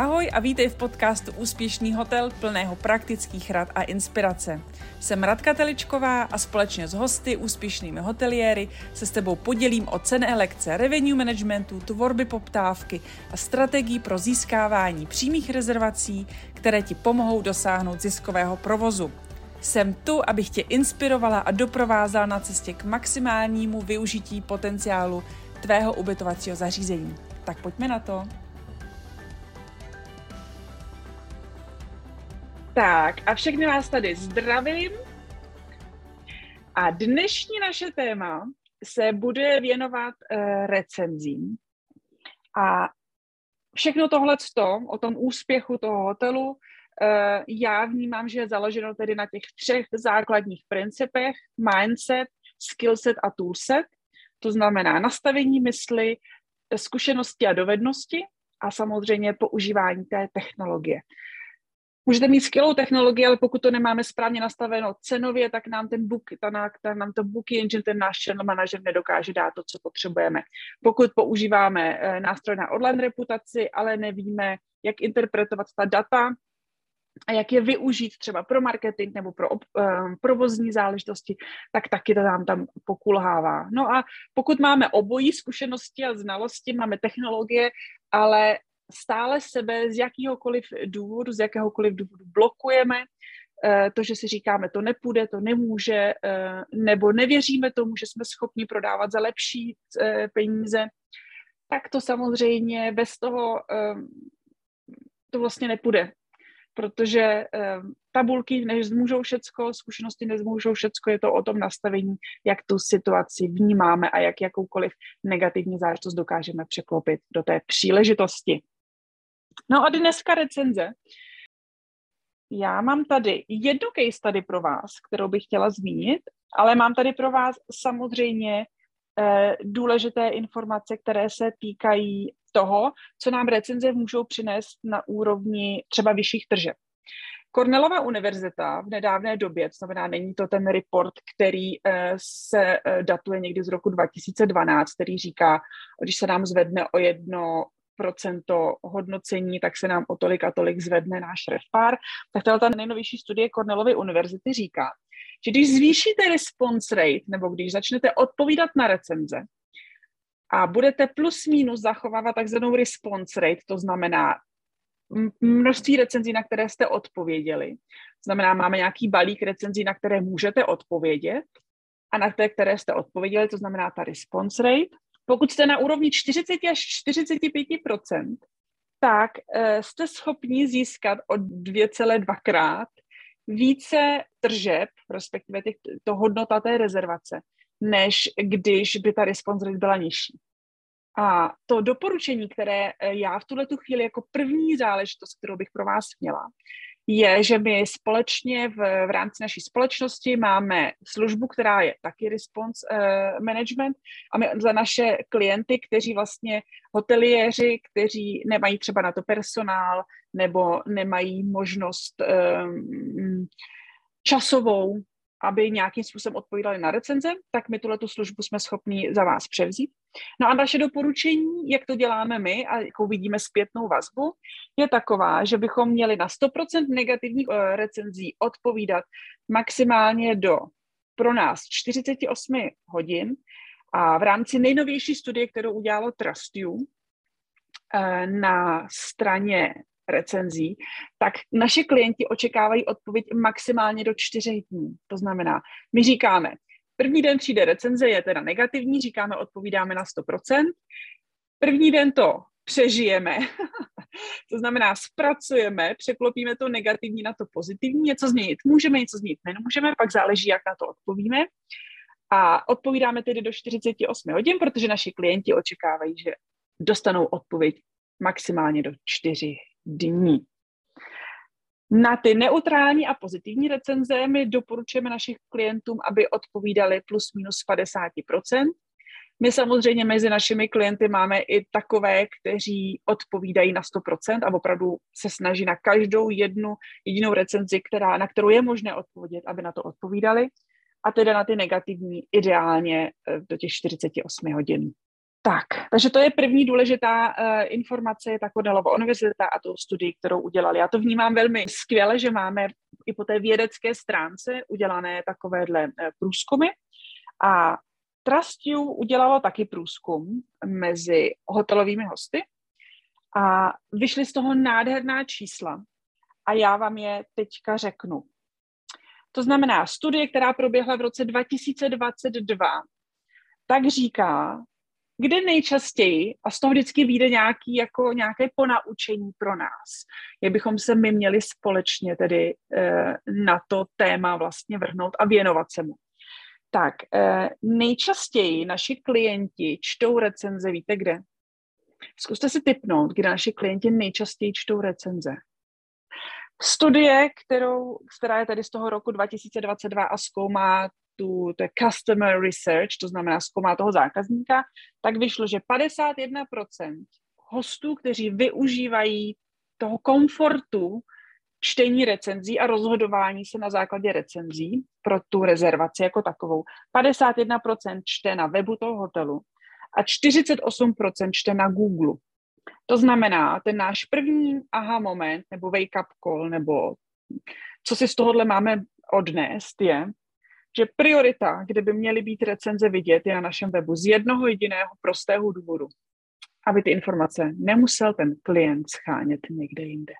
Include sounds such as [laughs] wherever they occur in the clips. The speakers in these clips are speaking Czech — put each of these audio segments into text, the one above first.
Ahoj a vítej v podcastu Úspěšný hotel plného praktických rad a inspirace. Jsem Radka Teličková a společně s hosty, úspěšnými hoteliéry, se s tebou podělím o cené lekce revenue managementu, tvorby poptávky a strategii pro získávání přímých rezervací, které ti pomohou dosáhnout ziskového provozu. Jsem tu, abych tě inspirovala a doprovázala na cestě k maximálnímu využití potenciálu tvého ubytovacího zařízení. Tak pojďme na to. Tak a všechny vás tady zdravím. A dnešní naše téma se bude věnovat uh, recenzím. A všechno tohle o tom úspěchu toho hotelu, uh, já vnímám, že je založeno tedy na těch třech základních principech, mindset, skillset a toolset. To znamená nastavení mysli, zkušenosti a dovednosti a samozřejmě používání té technologie. Můžete mít skvělou technologii, ale pokud to nemáme správně nastaveno cenově, tak nám ten book, ta, ta, nám to booking engine, ten náš channel manager nedokáže dát to, co potřebujeme. Pokud používáme eh, nástroj na online reputaci, ale nevíme, jak interpretovat ta data, a jak je využít třeba pro marketing nebo pro uh, provozní záležitosti, tak taky to nám tam pokulhává. No a pokud máme obojí zkušenosti a znalosti, máme technologie, ale stále sebe z jakýhokoliv důvodu, z jakéhokoliv důvodu blokujeme, eh, to, že si říkáme, to nepůjde, to nemůže, eh, nebo nevěříme tomu, že jsme schopni prodávat za lepší eh, peníze, tak to samozřejmě bez toho to vlastně nepůjde. Protože tabulky nezmůžou všecko, zkušenosti nezmůžou všecko, je to o tom nastavení, jak tu situaci vnímáme a jak jakoukoliv negativní záležitost dokážeme překlopit do té příležitosti. No a dneska recenze. Já mám tady jednu case tady pro vás, kterou bych chtěla zmínit, ale mám tady pro vás samozřejmě eh, důležité informace, které se týkají toho, co nám recenze můžou přinést na úrovni třeba vyšších tržeb. Cornellova univerzita v nedávné době, to znamená, není to ten report, který eh, se eh, datuje někdy z roku 2012, který říká, když se nám zvedne o jedno procento hodnocení, tak se nám o tolik a tolik zvedne náš RevPAR. Tak tato ta nejnovější studie Cornellovy univerzity říká, že když zvýšíte response rate, nebo když začnete odpovídat na recenze, a budete plus minus zachovávat takzvanou response rate, to znamená množství recenzí, na které jste odpověděli. Znamená, máme nějaký balík recenzí, na které můžete odpovědět a na té, které jste odpověděli, to znamená ta response rate. Pokud jste na úrovni 40 až 45% tak uh, jste schopni získat o 2,2 krát více tržeb, respektive těch, to hodnota té rezervace, než když by ta response byla nižší. A to doporučení, které eh, já v tuhle tu chvíli jako první záležitost, kterou bych pro vás měla, je, že my společně v, v rámci naší společnosti máme službu, která je taky response uh, management a my za naše klienty, kteří vlastně hoteliéři, kteří nemají třeba na to personál nebo nemají možnost um, časovou aby nějakým způsobem odpovídali na recenze, tak my tuhle tu službu jsme schopni za vás převzít. No a naše doporučení, jak to děláme my a jakou vidíme zpětnou vazbu, je taková, že bychom měli na 100% negativních uh, recenzí odpovídat maximálně do pro nás 48 hodin a v rámci nejnovější studie, kterou udělalo TrustU, eh, na straně recenzí, tak naše klienti očekávají odpověď maximálně do čtyřech dní. To znamená, my říkáme, první den přijde recenze, je teda negativní, říkáme, odpovídáme na 100%. První den to přežijeme, [laughs] to znamená, zpracujeme, překlopíme to negativní na to pozitivní, něco změnit můžeme, něco změnit nemůžeme, pak záleží, jak na to odpovíme. A odpovídáme tedy do 48 hodin, protože naši klienti očekávají, že dostanou odpověď maximálně do 4 dní. Na ty neutrální a pozitivní recenze my doporučujeme našich klientům, aby odpovídali plus minus 50%. My samozřejmě mezi našimi klienty máme i takové, kteří odpovídají na 100% a opravdu se snaží na každou jednu jedinou recenzi, která, na kterou je možné odpovědět, aby na to odpovídali. A teda na ty negativní ideálně eh, do těch 48 hodin. Tak, takže to je první důležitá uh, informace, je ta Cornellova univerzita a tu studii, kterou udělali. Já to vnímám velmi skvěle, že máme i po té vědecké stránce udělané takovéhle uh, průzkumy. A Trustiu udělalo taky průzkum mezi hotelovými hosty a vyšly z toho nádherná čísla. A já vám je teďka řeknu. To znamená, studie, která proběhla v roce 2022, tak říká, kde nejčastěji, a z toho vždycky vyjde nějaký, jako nějaké ponaučení pro nás, jak bychom se my měli společně tedy e, na to téma vlastně vrhnout a věnovat se mu. Tak, e, nejčastěji naši klienti čtou recenze, víte kde? Zkuste si typnout, kde naši klienti nejčastěji čtou recenze. Studie, kterou, která je tady z toho roku 2022 a zkoumá tu, to je customer research, to znamená zkoumá toho zákazníka, tak vyšlo, že 51% hostů, kteří využívají toho komfortu čtení recenzí a rozhodování se na základě recenzí pro tu rezervaci jako takovou. 51% čte na webu toho hotelu a 48% čte na Google. To znamená, ten náš první aha moment, nebo wake up call, nebo co si z tohohle máme odnést, je, že priorita, kde by měly být recenze vidět, je na našem webu z jednoho jediného prostého důvodu, aby ty informace nemusel ten klient schánět někde jinde.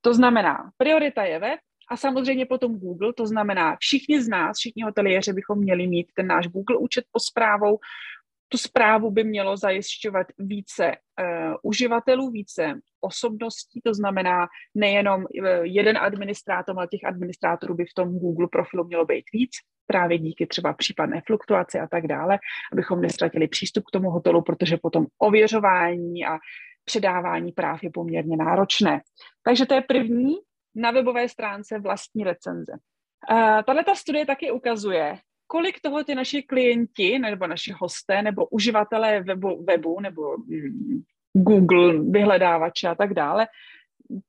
To znamená, priorita je web a samozřejmě potom Google, to znamená, všichni z nás, všichni hoteliéři bychom měli mít ten náš Google účet po zprávou, tu zprávu by mělo zajišťovat více uh, uživatelů, více osobností, to znamená nejenom uh, jeden administrátor, ale těch administrátorů by v tom Google profilu mělo být víc, právě díky třeba případné fluktuaci a tak dále, abychom nestratili přístup k tomu hotelu, protože potom ověřování a předávání práv je poměrně náročné. Takže to je první na webové stránce vlastní recenze. Uh, Tahle ta studie taky ukazuje, kolik toho ty naši klienti, nebo naši hosté, nebo uživatelé webu, webu nebo mm, Google, vyhledávače a tak dále,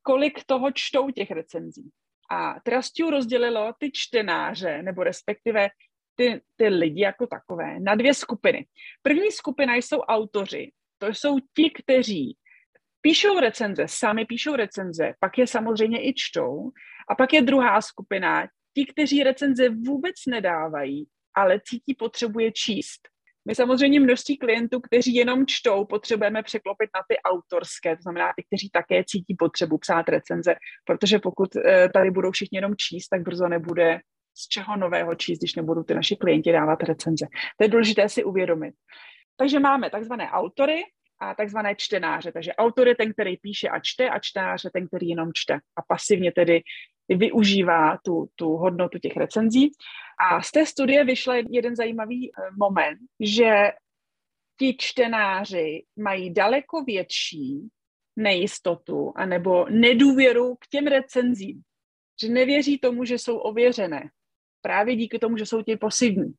kolik toho čtou těch recenzí. A Trustiu rozdělilo ty čtenáře, nebo respektive ty, ty lidi jako takové, na dvě skupiny. První skupina jsou autoři. To jsou ti, kteří píšou recenze, sami píšou recenze, pak je samozřejmě i čtou. A pak je druhá skupina, ti, kteří recenze vůbec nedávají, ale cítí potřebu je číst. My samozřejmě množství klientů, kteří jenom čtou, potřebujeme překlopit na ty autorské, to znamená ty, kteří také cítí potřebu psát recenze, protože pokud eh, tady budou všichni jenom číst, tak brzo nebude z čeho nového číst, když nebudou ty naši klienti dávat recenze. To je důležité si uvědomit. Takže máme takzvané autory a takzvané čtenáře. Takže autor je ten, který píše a čte a čtenář je ten, který jenom čte a pasivně tedy využívá tu, tu hodnotu těch recenzí. A z té studie vyšel jeden zajímavý eh, moment, že ti čtenáři mají daleko větší nejistotu anebo nedůvěru k těm recenzím. Že nevěří tomu, že jsou ověřené. Právě díky tomu, že jsou ti pasivní.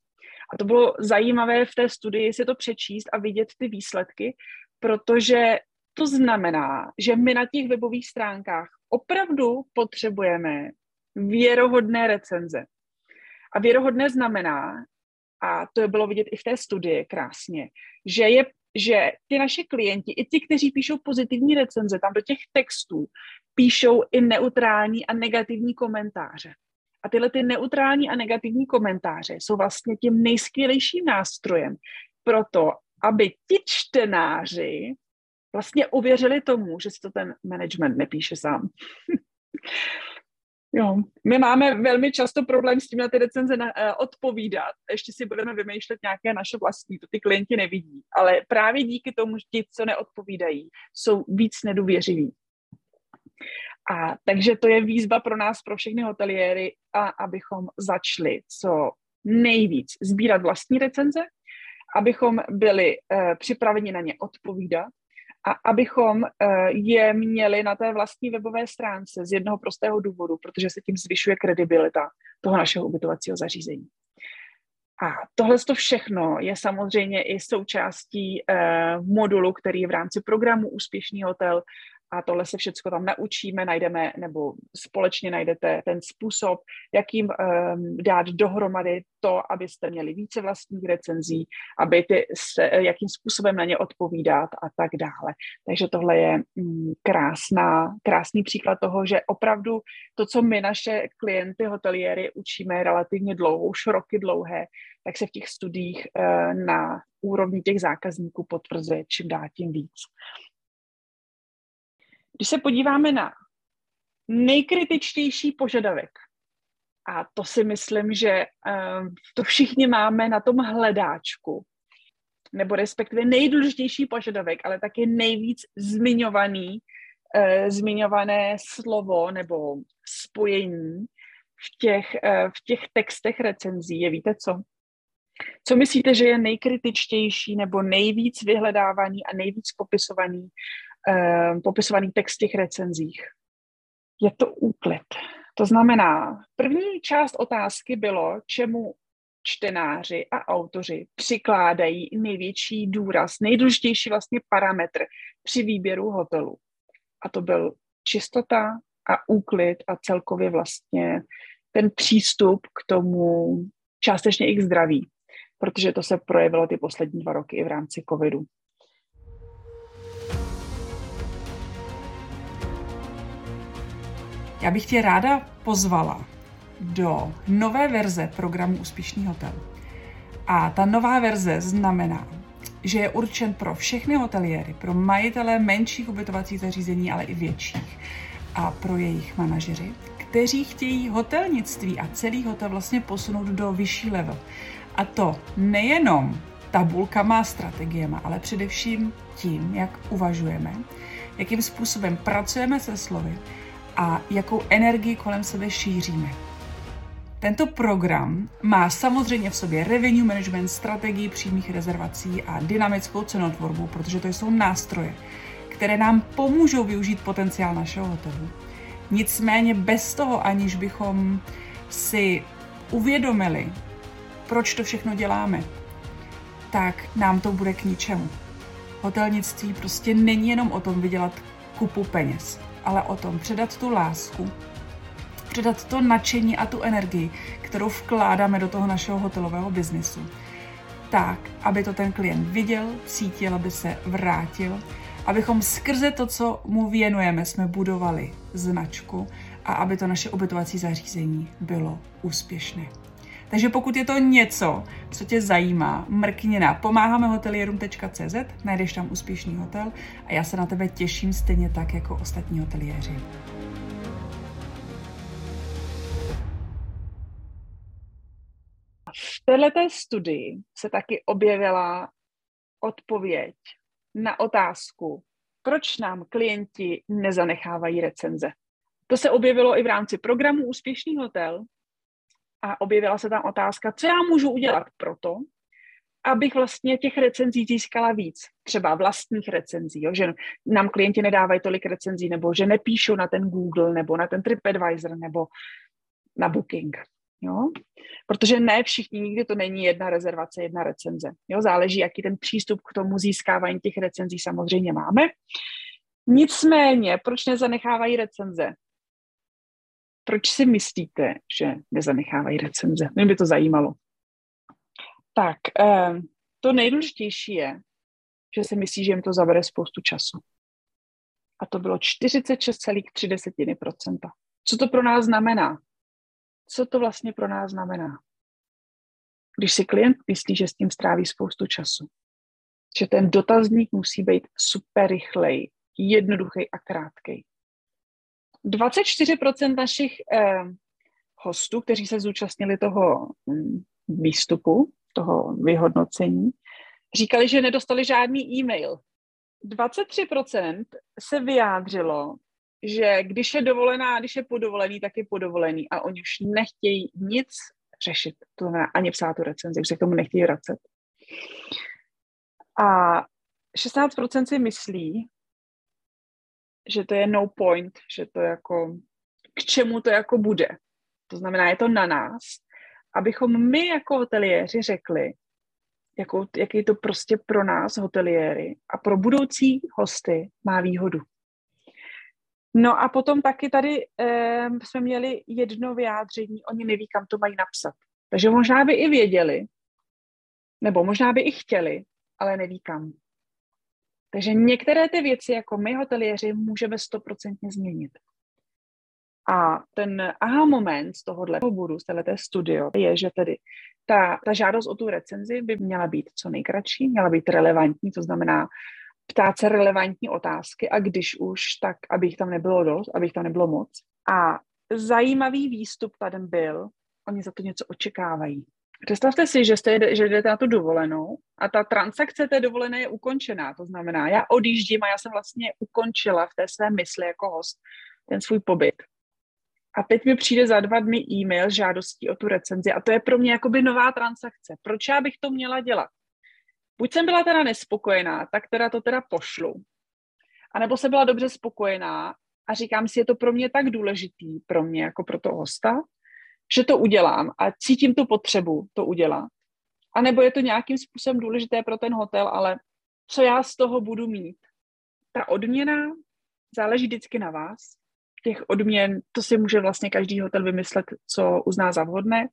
A to bylo zajímavé v té studii si to přečíst a vidět ty výsledky, protože to znamená, že my na těch webových stránkách opravdu potřebujeme věrohodné recenze. A věrohodné znamená, a to bylo vidět i v té studii krásně, že, je, že ty naše klienti, i ti, kteří píšou pozitivní recenze, tam do těch textů píšou i neutrální a negativní komentáře. A tyhle ty neutrální a negativní komentáře jsou vlastně tím nejskvělejším nástrojem pro to, aby ti čtenáři vlastně uvěřili tomu, že si to ten management nepíše sám. [laughs] jo. My máme velmi často problém s tím na ty recenze na, uh, odpovídat. Ještě si budeme vymýšlet nějaké naše vlastní, to ty klienti nevidí. Ale právě díky tomu, že ti, co neodpovídají, jsou víc nedůvěřiví. A takže to je výzva pro nás, pro všechny hoteliéry, a abychom začali co nejvíc sbírat vlastní recenze, abychom byli uh, připraveni na ně odpovídat a abychom uh, je měli na té vlastní webové stránce z jednoho prostého důvodu, protože se tím zvyšuje kredibilita toho našeho ubytovacího zařízení. A tohle to všechno je samozřejmě i součástí uh, modulu, který je v rámci programu Úspěšný hotel a tohle se všechno tam naučíme, najdeme, nebo společně najdete ten způsob, jakým um, dát dohromady to, abyste měli více vlastních recenzí, aby ty se, jakým způsobem na ně odpovídat a tak dále. Takže tohle je um, krásná, krásný příklad toho, že opravdu to, co my naše klienty hoteliéry učíme relativně dlouho, už roky dlouhé, tak se v těch studiích uh, na úrovni těch zákazníků potvrzuje čím dál tím víc. Když se podíváme na nejkritičtější požadavek, a to si myslím, že uh, to všichni máme na tom hledáčku, nebo respektive nejdůležitější požadavek, ale taky nejvíc zmiňovaný, uh, zmiňované slovo nebo spojení v těch, uh, v těch textech recenzí je, víte co? Co myslíte, že je nejkritičtější nebo nejvíc vyhledávaný a nejvíc popisovaný eh, popisovaný text v těch recenzích. Je to úklid. To znamená, první část otázky bylo, čemu čtenáři a autoři přikládají největší důraz, nejdůležitější vlastně parametr při výběru hotelu. A to byl čistota a úklid a celkově vlastně ten přístup k tomu částečně i k zdraví, protože to se projevilo ty poslední dva roky i v rámci covidu. Já bych tě ráda pozvala do nové verze programu Úspěšný hotel. A ta nová verze znamená, že je určen pro všechny hoteliéry, pro majitele menších ubytovacích zařízení, ale i větších a pro jejich manažery, kteří chtějí hotelnictví a celý hotel vlastně posunout do vyšší level. A to nejenom tabulkama a strategiemi, ale především tím, jak uvažujeme, jakým způsobem pracujeme se slovy a jakou energii kolem sebe šíříme. Tento program má samozřejmě v sobě revenue management, strategii přímých rezervací a dynamickou cenotvorbu, protože to jsou nástroje, které nám pomůžou využít potenciál našeho hotelu. Nicméně bez toho, aniž bychom si uvědomili, proč to všechno děláme, tak nám to bude k ničemu. Hotelnictví prostě není jenom o tom vydělat kupu peněz ale o tom předat tu lásku, předat to nadšení a tu energii, kterou vkládáme do toho našeho hotelového biznisu. Tak, aby to ten klient viděl, cítil, aby se vrátil, abychom skrze to, co mu věnujeme, jsme budovali značku a aby to naše ubytovací zařízení bylo úspěšné. Takže pokud je to něco, co tě zajímá, mrkni na pomáhamehotelierům.cz, najdeš tam úspěšný hotel a já se na tebe těším stejně tak jako ostatní hoteliéři. V této studii se taky objevila odpověď na otázku, proč nám klienti nezanechávají recenze. To se objevilo i v rámci programu Úspěšný hotel, a objevila se tam otázka, co já můžu udělat pro to, abych vlastně těch recenzí získala víc, třeba vlastních recenzí, jo? že nám klienti nedávají tolik recenzí, nebo že nepíšou na ten Google, nebo na ten TripAdvisor, nebo na Booking. Jo? Protože ne všichni, nikdy to není jedna rezervace, jedna recenze. Jo? Záleží, jaký ten přístup k tomu získávání těch recenzí samozřejmě máme. Nicméně, proč nezanechávají recenze? Proč si myslíte, že nezanechávají recenze? Mě by to zajímalo. Tak, eh, to nejdůležitější je, že si myslí, že jim to zabere spoustu času. A to bylo 46,3%. Co to pro nás znamená? Co to vlastně pro nás znamená? Když si klient myslí, že s tím stráví spoustu času, že ten dotazník musí být super rychlej, jednoduchý a krátký. 24% našich eh, hostů, kteří se zúčastnili toho hm, výstupu, toho vyhodnocení, říkali, že nedostali žádný e-mail. 23% se vyjádřilo, že když je dovolená, když je podovolený, tak je podovolený a oni už nechtějí nic řešit, to znamená ani psát tu recenzi, už se k tomu nechtějí vracet. A 16% si myslí, že to je no point, že to jako, k čemu to jako bude. To znamená, je to na nás, abychom my jako hoteliéři řekli, jakou, jaký to prostě pro nás hoteliéry a pro budoucí hosty má výhodu. No a potom taky tady eh, jsme měli jedno vyjádření, oni neví, kam to mají napsat. Takže možná by i věděli, nebo možná by i chtěli, ale neví kam. Takže některé ty věci, jako my hoteliéři, můžeme stoprocentně změnit. A ten aha moment z tohohle bodu, z této studio, je, že tedy ta, ta žádost o tu recenzi by měla být co nejkratší, měla být relevantní, to znamená ptát se relevantní otázky a když už, tak aby tam nebylo dost, aby tam nebylo moc. A zajímavý výstup tady byl, oni za to něco očekávají. Představte si, že, jste, že jdete na tu dovolenou a ta transakce té dovolené je ukončená. To znamená, já odjíždím a já jsem vlastně ukončila v té své mysli jako host ten svůj pobyt. A teď mi přijde za dva dny e-mail žádostí o tu recenzi a to je pro mě jakoby nová transakce. Proč já bych to měla dělat? Buď jsem byla teda nespokojená, tak teda to teda pošlu. A nebo jsem byla dobře spokojená a říkám si, je to pro mě tak důležitý, pro mě jako pro toho hosta, že to udělám a cítím tu potřebu to udělat. A nebo je to nějakým způsobem důležité pro ten hotel, ale co já z toho budu mít? Ta odměna záleží vždycky na vás. Těch odměn, to si může vlastně každý hotel vymyslet, co uzná za vhodné.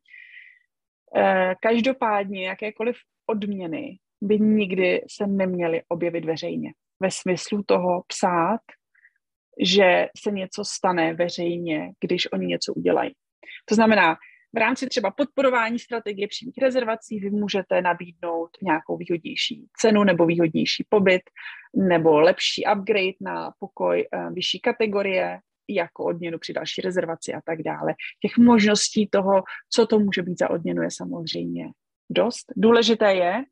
Eh, každopádně jakékoliv odměny by nikdy se neměly objevit veřejně. Ve smyslu toho psát, že se něco stane veřejně, když oni něco udělají. To znamená, v rámci třeba podporování strategie přímých rezervací vy můžete nabídnout nějakou výhodnější cenu nebo výhodnější pobyt nebo lepší upgrade na pokoj eh, vyšší kategorie jako odměnu při další rezervaci a tak dále. Těch možností toho, co to může být za odměnu, je samozřejmě dost. Důležité je,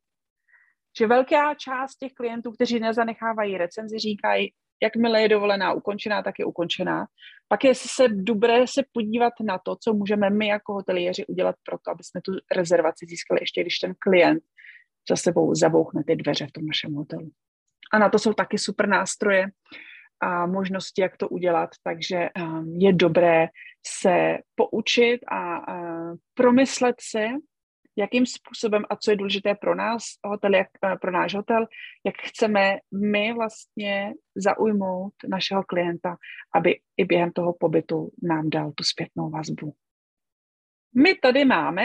že velká část těch klientů, kteří nezanechávají recenzi, říkají, jakmile je dovolená ukončená, tak je ukončená. Pak je se dobré se podívat na to, co můžeme my jako hoteliéři udělat pro to, aby jsme tu rezervaci získali, ještě když ten klient za sebou zabouchne ty dveře v tom našem hotelu. A na to jsou taky super nástroje a možnosti, jak to udělat, takže um, je dobré se poučit a uh, promyslet si, jakým způsobem a co je důležité pro nás, hotel, jak, eh, pro náš hotel, jak chceme my vlastně zaujmout našeho klienta, aby i během toho pobytu nám dal tu zpětnou vazbu. My tady máme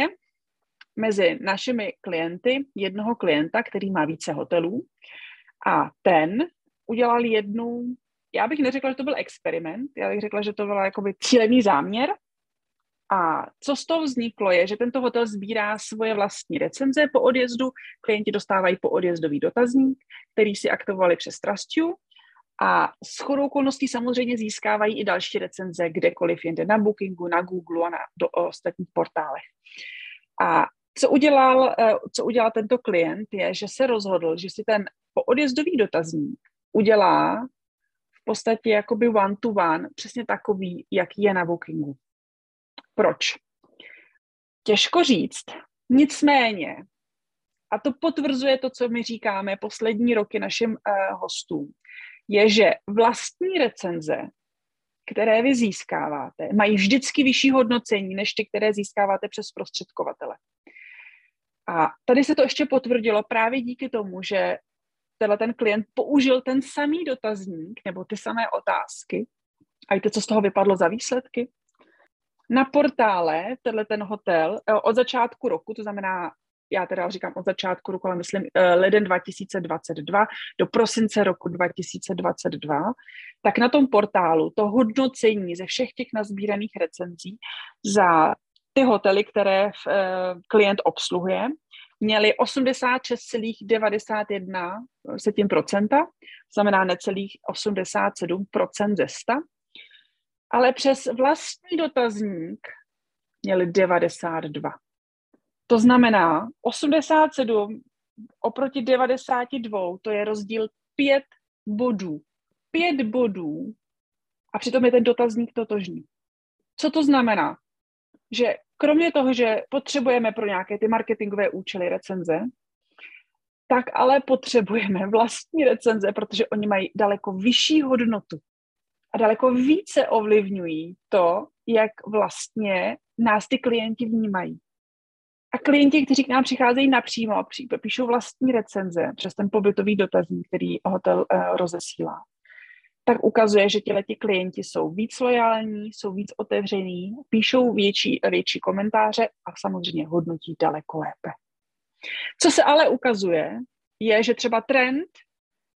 mezi našimi klienty jednoho klienta, který má více hotelů a ten udělal jednu, já bych neřekla, že to byl experiment, já bych řekla, že to byl jakoby cílený záměr, a co z toho vzniklo je, že tento hotel sbírá svoje vlastní recenze po odjezdu, klienti dostávají po odjezdový dotazník, který si aktivovali přes Trustiu a s chodou okolností samozřejmě získávají i další recenze kdekoliv jinde na Bookingu, na Google a na do ostatních portálech. A co udělal, eh, co udělal tento klient, je, že se rozhodl, že si ten po odjezdový dotazník udělá v podstatě jakoby one to one, přesně takový, jaký je na Bookingu. Proč? Těžko říct. Nicméně, a to potvrzuje to, co my říkáme poslední roky našim uh, hostům, je, že vlastní recenze, které vy získáváte, mají vždycky vyšší hodnocení než ty, které získáváte přes prostředkovatele. A tady se to ještě potvrdilo právě díky tomu, že tenhle ten klient použil ten samý dotazník nebo ty samé otázky. A víte, co z toho vypadlo za výsledky? Na portále tenhle ten hotel eh, od začátku roku, to znamená, já teda říkám od začátku roku, ale myslím eh, leden 2022 do prosince roku 2022, tak na tom portálu to hodnocení ze všech těch nazbíraných recenzí za ty hotely, které eh, klient obsluhuje, měli 86,91%, to znamená necelých 87% ze 100 ale přes vlastní dotazník měli 92. To znamená 87 oproti 92, to je rozdíl 5 bodů. 5 bodů a přitom je ten dotazník totožný. Co to znamená? Že kromě toho, že potřebujeme pro nějaké ty marketingové účely recenze, tak ale potřebujeme vlastní recenze, protože oni mají daleko vyšší hodnotu a daleko více ovlivňují to, jak vlastně nás ty klienti vnímají. A klienti, kteří k nám přicházejí napřímo, píšou vlastní recenze přes ten pobytový dotazník, který hotel uh, rozesílá, tak ukazuje, že ti klienti jsou víc lojální, jsou víc otevření, píšou větší, větší komentáře a samozřejmě hodnotí daleko lépe. Co se ale ukazuje, je, že třeba trend,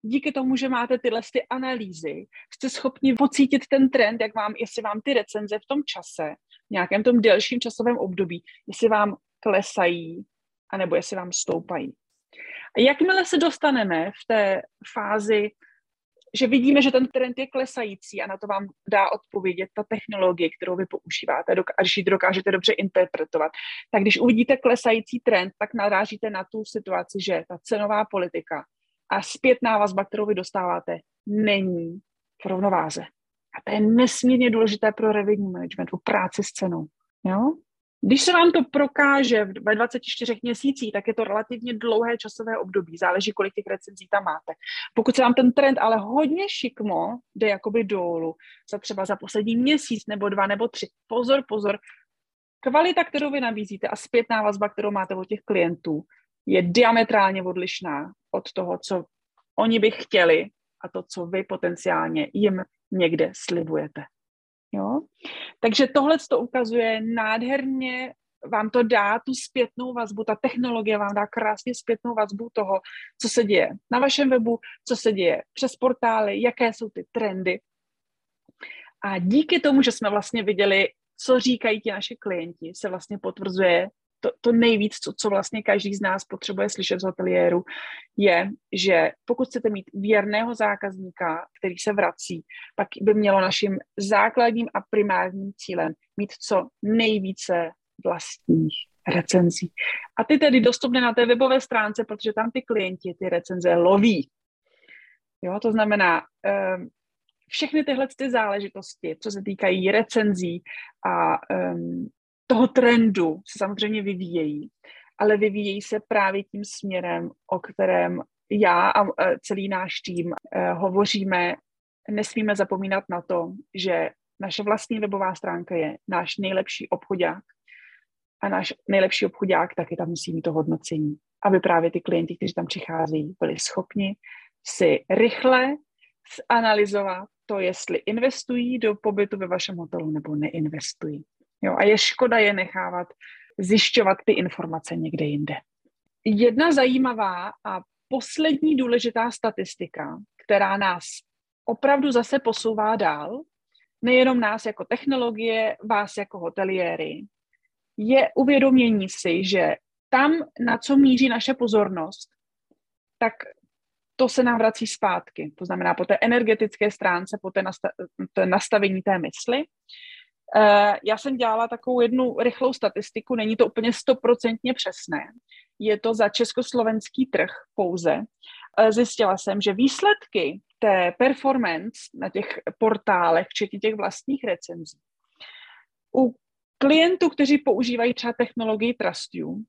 díky tomu, že máte tyhle ty analýzy, jste schopni pocítit ten trend, jak vám, jestli vám ty recenze v tom čase, v nějakém tom delším časovém období, jestli vám klesají, anebo jestli vám stoupají. A jakmile se dostaneme v té fázi, že vidíme, že ten trend je klesající a na to vám dá odpovědět ta technologie, kterou vy používáte a když ji dokážete dobře interpretovat, tak když uvidíte klesající trend, tak narážíte na tu situaci, že ta cenová politika a zpětná vazba, kterou vy dostáváte, není v rovnováze. A to je nesmírně důležité pro revenue management, pro práci s cenou. Jo? Když se vám to prokáže ve 24 měsících, tak je to relativně dlouhé časové období, záleží, kolik těch recenzí tam máte. Pokud se vám ten trend ale hodně šikmo jde jakoby dolů, za třeba za poslední měsíc nebo dva nebo tři, pozor, pozor, kvalita, kterou vy nabízíte a zpětná vazba, kterou máte od těch klientů, je diametrálně odlišná od toho, co oni by chtěli a to, co vy potenciálně jim někde slibujete. Jo? Takže tohle to ukazuje nádherně, vám to dá tu zpětnou vazbu, ta technologie vám dá krásně zpětnou vazbu toho, co se děje na vašem webu, co se děje přes portály, jaké jsou ty trendy. A díky tomu, že jsme vlastně viděli, co říkají ti naši klienti, se vlastně potvrzuje to, to nejvíc, co, co vlastně každý z nás potřebuje slyšet z ateliéru, je, že pokud chcete mít věrného zákazníka, který se vrací, pak by mělo naším základním a primárním cílem mít co nejvíce vlastních recenzí. A ty tedy dostupné na té webové stránce, protože tam ty klienti ty recenze loví. Jo, to znamená, um, všechny tyhle ty záležitosti, co se týkají recenzí a um, toho trendu se samozřejmě vyvíjejí, ale vyvíjejí se právě tím směrem, o kterém já a e, celý náš tým e, hovoříme. Nesmíme zapomínat na to, že naše vlastní webová stránka je náš nejlepší obchodák a náš nejlepší obchodák taky tam musí mít to hodnocení, aby právě ty klienti, kteří tam přicházejí, byli schopni si rychle zanalizovat to, jestli investují do pobytu ve vašem hotelu nebo neinvestují. Jo, a je škoda je nechávat zjišťovat ty informace někde jinde. Jedna zajímavá a poslední důležitá statistika, která nás opravdu zase posouvá dál, nejenom nás jako technologie, vás jako hoteliéry, je uvědomění si, že tam, na co míří naše pozornost, tak to se nám vrací zpátky. To znamená po té energetické stránce, po té, nasta- nastavení té mysli. Uh, já jsem dělala takovou jednu rychlou statistiku, není to úplně stoprocentně přesné. Je to za československý trh pouze. Uh, zjistila jsem, že výsledky té performance na těch portálech, včetně těch vlastních recenzí, u klientů, kteří používají třeba technologii TrustU,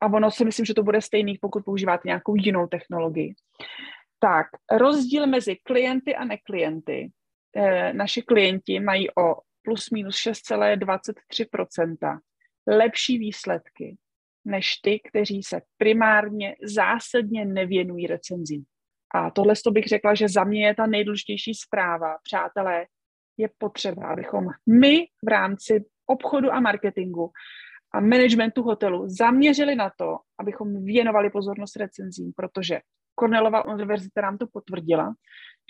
a ono si myslím, že to bude stejný, pokud používáte nějakou jinou technologii, tak rozdíl mezi klienty a neklienty, eh, naši klienti mají o plus minus 6,23% lepší výsledky než ty, kteří se primárně zásadně nevěnují recenzím. A tohle to bych řekla, že za mě je ta nejdůležitější zpráva. Přátelé, je potřeba, abychom my v rámci obchodu a marketingu a managementu hotelu zaměřili na to, abychom věnovali pozornost recenzím, protože Cornellova univerzita nám to potvrdila,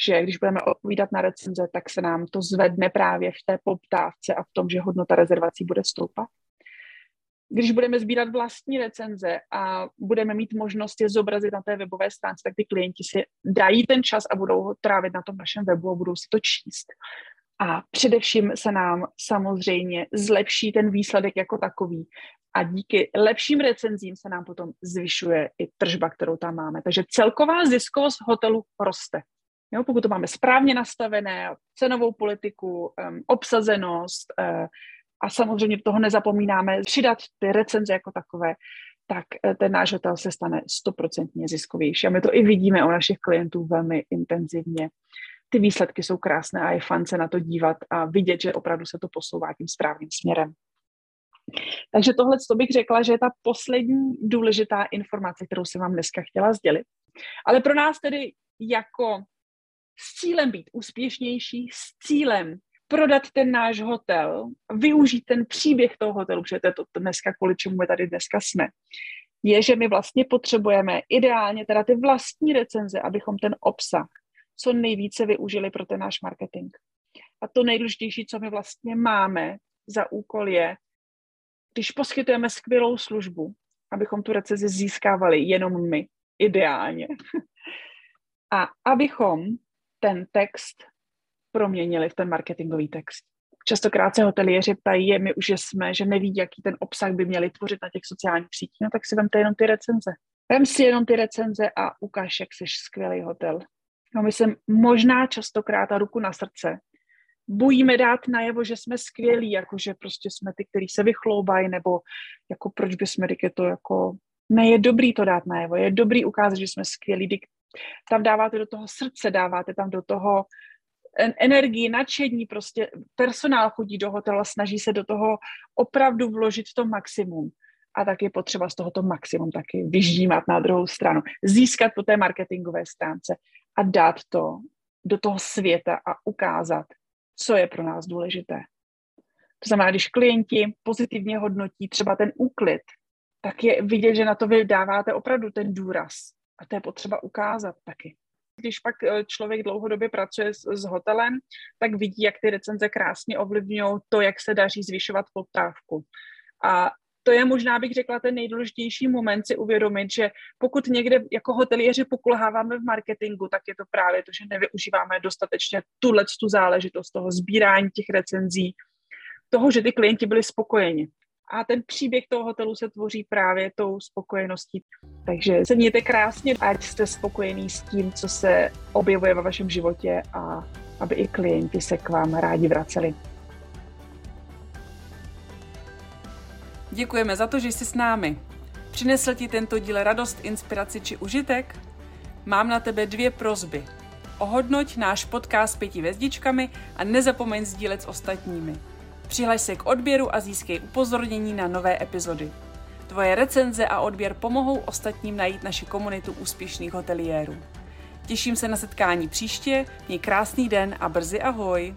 že když budeme odpovídat na recenze, tak se nám to zvedne právě v té poptávce a v tom, že hodnota rezervací bude stoupat. Když budeme sbírat vlastní recenze a budeme mít možnost je zobrazit na té webové stránce, tak ty klienti si dají ten čas a budou ho trávit na tom našem webu a budou si to číst. A především se nám samozřejmě zlepší ten výsledek jako takový. A díky lepším recenzím se nám potom zvyšuje i tržba, kterou tam máme. Takže celková ziskovost hotelu roste. Jo, pokud to máme správně nastavené, cenovou politiku, um, obsazenost uh, a samozřejmě toho nezapomínáme přidat ty recenze jako takové, tak uh, ten náš hotel se stane stoprocentně ziskovější. A my to i vidíme u našich klientů velmi intenzivně. Ty výsledky jsou krásné a je fan se na to dívat a vidět, že opravdu se to posouvá tím správným směrem. Takže tohle to bych řekla, že je ta poslední důležitá informace, kterou jsem vám dneska chtěla sdělit. Ale pro nás tedy jako s cílem být úspěšnější, s cílem prodat ten náš hotel, využít ten příběh toho hotelu, protože to je to dneska, kvůli čemu my tady dneska jsme, je, že my vlastně potřebujeme ideálně teda ty vlastní recenze, abychom ten obsah co nejvíce využili pro ten náš marketing. A to nejdůležitější, co my vlastně máme za úkol je, když poskytujeme skvělou službu, abychom tu recezi získávali jenom my, ideálně. [laughs] A abychom ten text proměnili v ten marketingový text. Častokrát se hoteliéři ptají, my už jsme, že neví, jaký ten obsah by měli tvořit na těch sociálních sítích, no tak si vemte jenom ty recenze. Vem si jenom ty recenze a ukáž, jak jsi skvělý hotel. No my se možná častokrát a ruku na srdce bojíme dát najevo, že jsme skvělí, jako že prostě jsme ty, kteří se vychloubají, nebo jako proč by jsme to jako, ne, je dobrý to dát najevo, je dobrý ukázat, že jsme skvělí, tam dáváte do toho srdce, dáváte tam do toho energii, nadšení, prostě personál chodí do hotelu snaží se do toho opravdu vložit to maximum. A tak je potřeba z tohoto maximum taky vyždímat na druhou stranu. Získat po té marketingové stránce a dát to do toho světa a ukázat, co je pro nás důležité. To znamená, když klienti pozitivně hodnotí třeba ten úklid, tak je vidět, že na to vy dáváte opravdu ten důraz. A to je potřeba ukázat taky. Když pak eh, člověk dlouhodobě pracuje s, s hotelem, tak vidí, jak ty recenze krásně ovlivňují to, jak se daří zvyšovat poptávku. A to je možná, bych řekla, ten nejdůležitější moment si uvědomit, že pokud někde jako hoteliéři pokulháváme v marketingu, tak je to právě to, že nevyužíváme dostatečně tuhle tu záležitost toho sbírání těch recenzí, toho, že ty klienti byli spokojeni. A ten příběh toho hotelu se tvoří právě tou spokojeností. Takže se mějte krásně, ať jste spokojení s tím, co se objevuje ve vašem životě a aby i klienti se k vám rádi vraceli. Děkujeme za to, že jsi s námi. Přinesl ti tento díl radost, inspiraci či užitek? Mám na tebe dvě prozby. Ohodnoť náš podcast pěti hvězdičkami a nezapomeň sdílet s ostatními. Přihlaš se k odběru a získej upozornění na nové epizody. Tvoje recenze a odběr pomohou ostatním najít naši komunitu úspěšných hoteliérů. Těším se na setkání příště, měj krásný den a brzy ahoj!